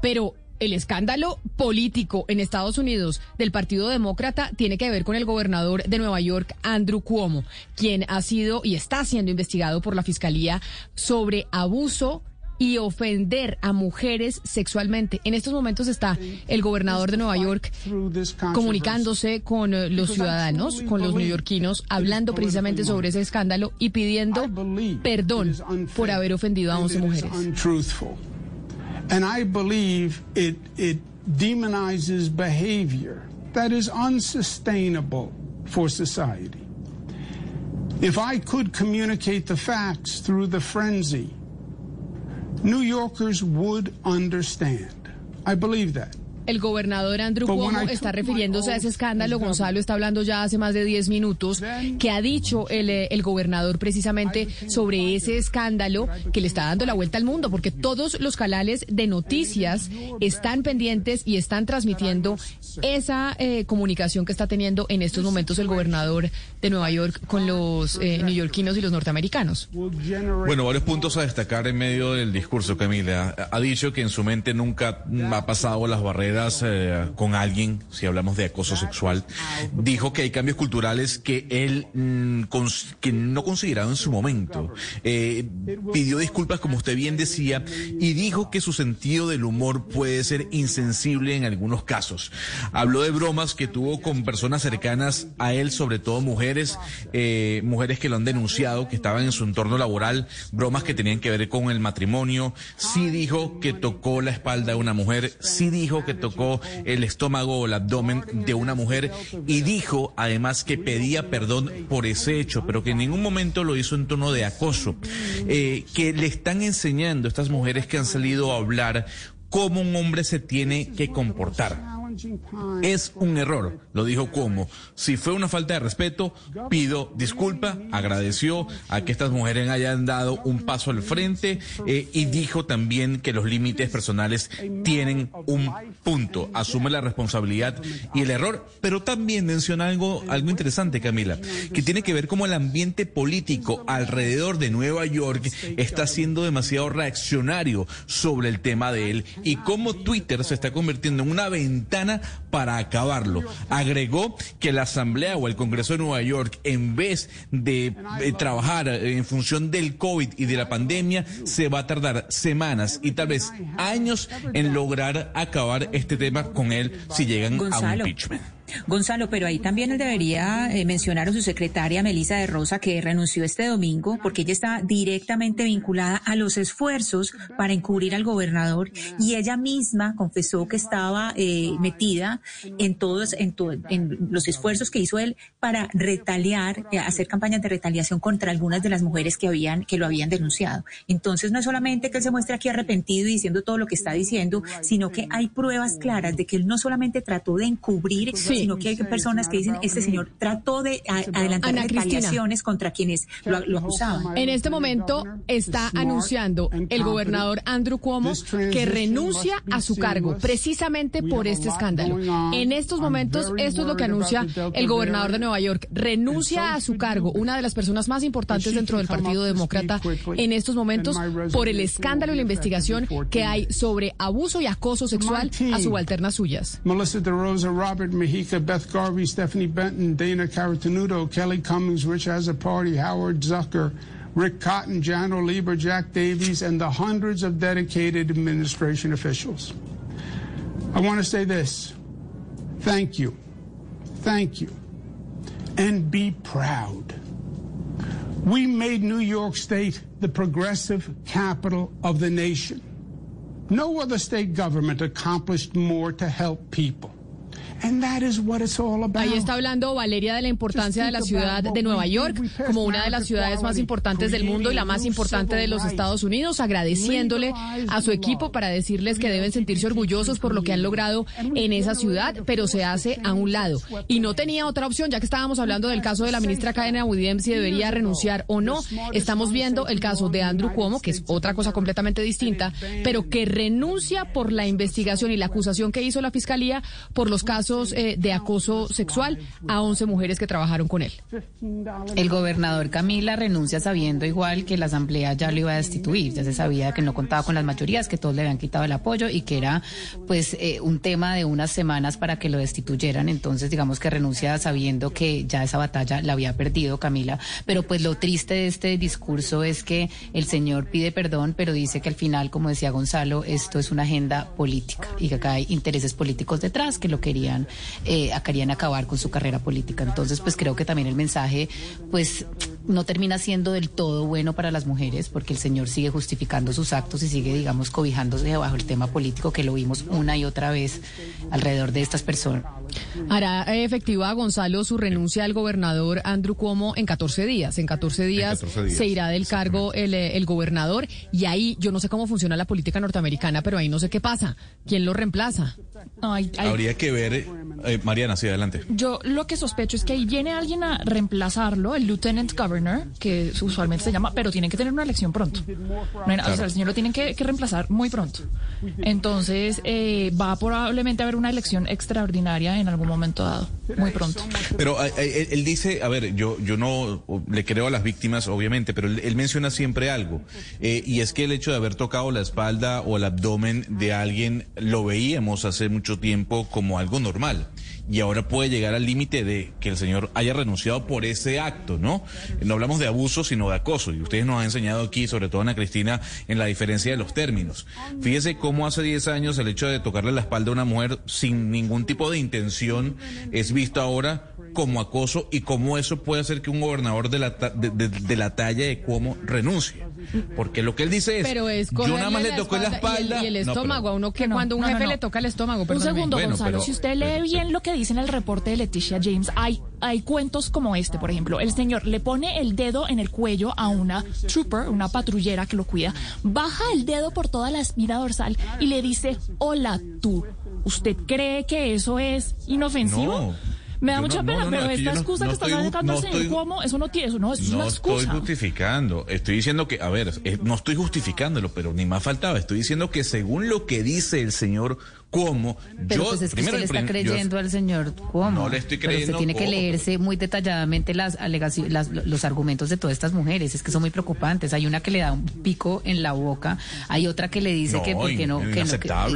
Pero el escándalo político en Estados Unidos del Partido Demócrata tiene que ver con el gobernador de Nueva York, Andrew Cuomo, quien ha sido y está siendo investigado por la Fiscalía sobre abuso y ofender a mujeres sexualmente. En estos momentos está el gobernador de Nueva York comunicándose con eh, los ciudadanos, con los neoyorquinos, hablando precisamente sobre ese escándalo y pidiendo perdón por haber ofendido a 11 mujeres. And I believe it, it demonizes behavior that is unsustainable for society. If I could communicate the facts through the frenzy, New Yorkers would understand. I believe that. El gobernador Andrew Cuomo está refiriéndose a ese escándalo. Gonzalo está hablando ya hace más de 10 minutos que ha dicho el, eh, el, gobernador precisamente sobre ese escándalo que le está dando la vuelta al mundo, porque todos los canales de noticias están pendientes y están transmitiendo esa eh, comunicación que está teniendo en estos momentos el gobernador de Nueva York con los eh, neoyorquinos y los norteamericanos. Bueno, varios puntos a destacar en medio del discurso, Camila. Ha dicho que en su mente nunca ha pasado las barreras eh, con alguien, si hablamos de acoso sexual, dijo que hay cambios culturales que él mm, que no consideraba en su momento. Eh, pidió disculpas, como usted bien decía, y dijo que su sentido del humor puede ser insensible en algunos casos. Habló de bromas que tuvo con personas cercanas a él, sobre todo mujeres, eh, mujeres que lo han denunciado, que estaban en su entorno laboral, bromas que tenían que ver con el matrimonio. Sí dijo que tocó la espalda de una mujer, sí dijo que tocó el estómago o el abdomen de una mujer y dijo además que pedía perdón por ese hecho, pero que en ningún momento lo hizo en tono de acoso, eh, que le están enseñando a estas mujeres que han salido a hablar cómo un hombre se tiene que comportar. Es un error, lo dijo como. Si fue una falta de respeto, pido disculpa, agradeció a que estas mujeres hayan dado un paso al frente eh, y dijo también que los límites personales tienen un punto. Asume la responsabilidad y el error, pero también menciona algo, algo interesante, Camila, que tiene que ver cómo el ambiente político alrededor de Nueva York está siendo demasiado reaccionario sobre el tema de él y cómo Twitter se está convirtiendo en una ventana para acabarlo. Agregó que la Asamblea o el Congreso de Nueva York, en vez de eh, trabajar en función del COVID y de la pandemia, se va a tardar semanas y tal vez años en lograr acabar este tema con él si llegan a un impeachment. Gonzalo, pero ahí también él debería eh, mencionar a su secretaria Melisa de Rosa, que renunció este domingo porque ella está directamente vinculada a los esfuerzos para encubrir al gobernador y ella misma confesó que estaba eh, metida en todos, en, en los esfuerzos que hizo él para retaliar, eh, hacer campañas de retaliación contra algunas de las mujeres que habían, que lo habían denunciado. Entonces no es solamente que él se muestre aquí arrepentido y diciendo todo lo que está diciendo, sino que hay pruebas claras de que él no solamente trató de encubrir, sino que hay personas que dicen, este señor trató de adelantar retaliaciones contra quienes lo, acusaban. En este momento está anunciando el gobernador Andrew Cuomo que renuncia a su cargo precisamente por este escándalo. En estos momentos, esto es lo que anuncia el gobernador de Nueva York. Renuncia a su cargo, una de las personas más importantes dentro del Partido Demócrata en estos momentos por el escándalo y la investigación que hay sobre abuso y acoso sexual a subalternas suyas. Melissa de Rosa, Beth Garvey, Stephanie Benton, Dana Caratanudo, Kelly Cummings, Rich Party, Howard Zucker, Rick Cotton, Jano Lieber, Jack Davies, and the hundreds of dedicated administration officials. I want to say this. Thank you. Thank you. And be proud. We made New York State the progressive capital of the nation. No other state government accomplished more to help people. Ahí está hablando Valeria de la importancia de la ciudad de Nueva York como una de las ciudades más importantes del mundo y la más importante de los Estados Unidos, agradeciéndole a su equipo para decirles que deben sentirse orgullosos por lo que han logrado en esa ciudad, pero se hace a un lado. Y no tenía otra opción, ya que estábamos hablando del caso de la ministra Cadena Williams si debería renunciar o no. Estamos viendo el caso de Andrew Cuomo, que es otra cosa completamente distinta, pero que renuncia por la investigación y la acusación que hizo la fiscalía por los casos eh, de acoso sexual a 11 mujeres que trabajaron con él. El gobernador Camila renuncia sabiendo igual que la asamblea ya lo iba a destituir, ya se sabía que no contaba con las mayorías, que todos le habían quitado el apoyo y que era pues eh, un tema de unas semanas para que lo destituyeran, entonces digamos que renuncia sabiendo que ya esa batalla la había perdido Camila, pero pues lo triste de este discurso es que el señor pide perdón, pero dice que al final, como decía Gonzalo, esto es una agenda política y que acá hay intereses políticos detrás que lo querían, eh, querían acabar con su carrera política. Entonces, pues creo que también el mensaje, pues no termina siendo del todo bueno para las mujeres porque el señor sigue justificando sus actos y sigue, digamos, cobijándose bajo el tema político que lo vimos una y otra vez alrededor de estas personas. Hará efectiva Gonzalo su renuncia al gobernador Andrew Cuomo en 14 días. En 14 días, se irá del cargo el, eh, el, gobernador y ahí yo no sé cómo funciona la política norteamericana, pero ahí no sé qué pasa. ¿Quién lo reemplaza? Habría que ver, eh, Mariana, sí, adelante. Yo lo que sospecho es que ahí viene alguien a reemplazarlo, el lieutenant governor, que usualmente se llama, pero tienen que tener una elección pronto. O sea, el señor lo tienen que, reemplazar muy pronto. Entonces, eh, va probablemente a haber una elección extraordinaria en algún momento dado, muy pronto. Pero eh, él, dice, a ver, yo, yo no le creo a las víctimas, obviamente, pero él, menciona siempre algo, y es que el hecho de haber tocado la espalda o el abdomen de alguien lo veíamos hace mucho tiempo como algo normal y ahora puede llegar al límite de que el señor haya renunciado por ese acto, ¿no? No hablamos de abuso, sino de acoso. Y ustedes nos han enseñado aquí, sobre todo Ana Cristina, en la diferencia de los términos. Fíjese cómo hace 10 años el hecho de tocarle la espalda a una mujer sin ningún tipo de intención es visto ahora como acoso y cómo eso puede hacer que un gobernador de la, de, la talla de Cuomo renuncie. Porque lo que él dice es, pero es yo nada más le toqué la espalda. Y el, estómago, a uno que cuando un jefe le toca el estómago. Un segundo, Gonzalo, si usted lee bien lo que dice en el reporte de Leticia James, hay, hay cuentos como este, por ejemplo. El señor le pone el dedo en el cuello a una trooper, una patrullera que lo cuida, baja el dedo por toda la espina dorsal y le dice, hola tú. ¿Usted cree que eso es inofensivo? Me da mucha pena, pero esta excusa que está sacando el señor Cuomo, eso no tiene, eso no es una excusa. No estoy justificando, estoy diciendo que, a ver, no estoy justificándolo, pero ni más faltaba, estoy diciendo que según lo que dice el señor cómo. Pero yo, pues es que usted le está creyendo al señor cómo. No le estoy creyendo. Pero usted tiene que leerse muy detalladamente las alegaciones, los argumentos de todas estas mujeres. Es que son muy preocupantes. Hay una que le da un pico en la boca, hay otra que le dice que porque no, que,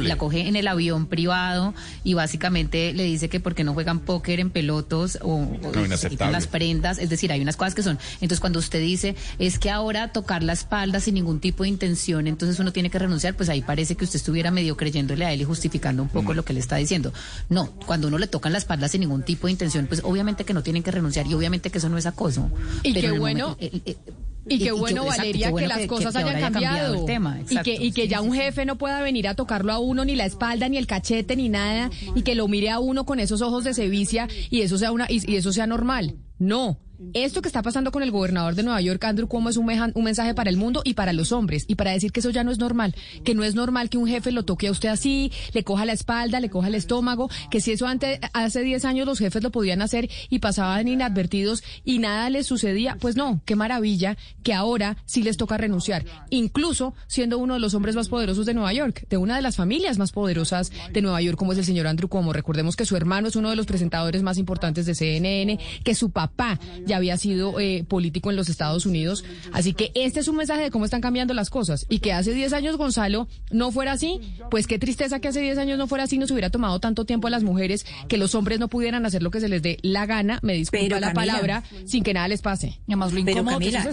la coge en el avión privado y básicamente le dice que porque no juegan póker en pelotos o, o las prendas. Es decir, hay unas cosas que son. Entonces cuando usted dice es que ahora tocar la espalda sin ningún tipo de intención, entonces uno tiene que renunciar, pues ahí parece que usted estuviera medio creyéndole a él y justificando un poco lo que le está diciendo. No, cuando uno le tocan la espalda sin ningún tipo de intención, pues obviamente que no tienen que renunciar y obviamente que eso no es acoso. Y qué bueno. y qué bueno, Valeria, que las cosas hayan cambiado. y, que, y que ya un jefe no pueda venir a tocarlo a uno, ni la espalda, ni el cachete, ni nada, y que lo mire a uno con esos ojos de sevicia y eso sea una y eso sea normal. No, esto que está pasando con el gobernador de Nueva York, Andrew Cuomo, es un, mensaje para el mundo y para los hombres, y para decir que eso ya no es normal, que no es normal que un jefe lo toque a usted así, le coja la espalda, le coja el estómago, que si eso antes, hace 10 años los jefes lo podían hacer y pasaban inadvertidos y nada les sucedía, pues no, qué maravilla que ahora sí les toca renunciar, incluso siendo uno de los hombres más poderosos de Nueva York, de una de las familias más poderosas de Nueva York, como es el señor Andrew Cuomo. Recordemos que su hermano es uno de los presentadores más importantes de CNN, que su papá ya había sido eh, político en los Estados Unidos. Así que este es un mensaje de cómo están cambiando las cosas. Y que hace 10 años, Gonzalo, no fuera así, pues qué tristeza que hace 10 años no fuera así, nos hubiera tomado tanto tiempo a las mujeres que los hombres no pudieran hacer lo que se les dé la gana, me disculpa la palabra, sin que nada les pase. Y además lo Pero Camila,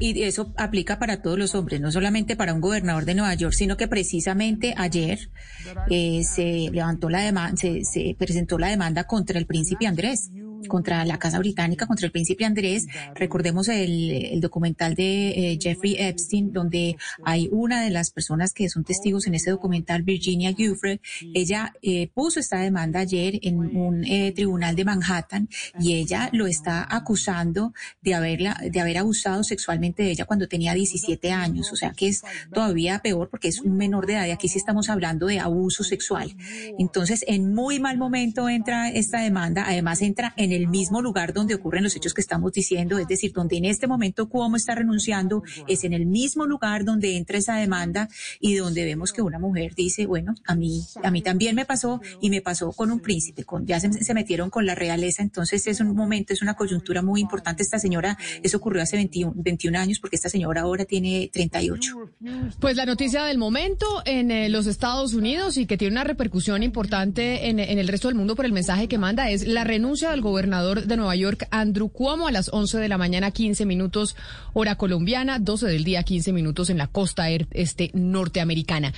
y, eso aplica para todos los hombres, no solamente para un gobernador de Nueva York, sino que precisamente ayer eh, se levantó la demanda, se presentó la demanda contra el príncipe Andrés contra la Casa Británica, contra el príncipe Andrés. Recordemos el, documental de eh, Jeffrey Epstein, donde hay una de las personas que son testigos en ese documental, Virginia Giuffre. Ella eh, puso esta demanda ayer en un eh, tribunal de Manhattan y ella lo está acusando de haberla, de haber abusado sexualmente de ella cuando tenía 17 años. O sea que es todavía peor porque es un menor de edad y aquí sí estamos hablando de abuso sexual. Entonces, en muy mal momento entra esta demanda. Además, entra en el mismo lugar donde ocurren los hechos que estamos diciendo, es decir, donde en este momento Cuomo está renunciando, es en el mismo lugar donde entra esa demanda y donde vemos que una mujer dice, bueno, a mí, a mí también me pasó y me pasó con un príncipe, con, ya se, metieron con la realeza, entonces es un momento, es una coyuntura muy importante. Esta señora, eso ocurrió hace 21, 21 años porque esta señora ahora tiene 38. Pues la noticia del momento en eh, los Estados Unidos y que tiene una repercusión importante en, en, el resto del mundo por el mensaje que manda es la renuncia del gobernador de Nueva York, Andrew Cuomo, a las 11 de la mañana, 15 minutos hora colombiana, 12 del día, 15 minutos en la costa este norteamericana.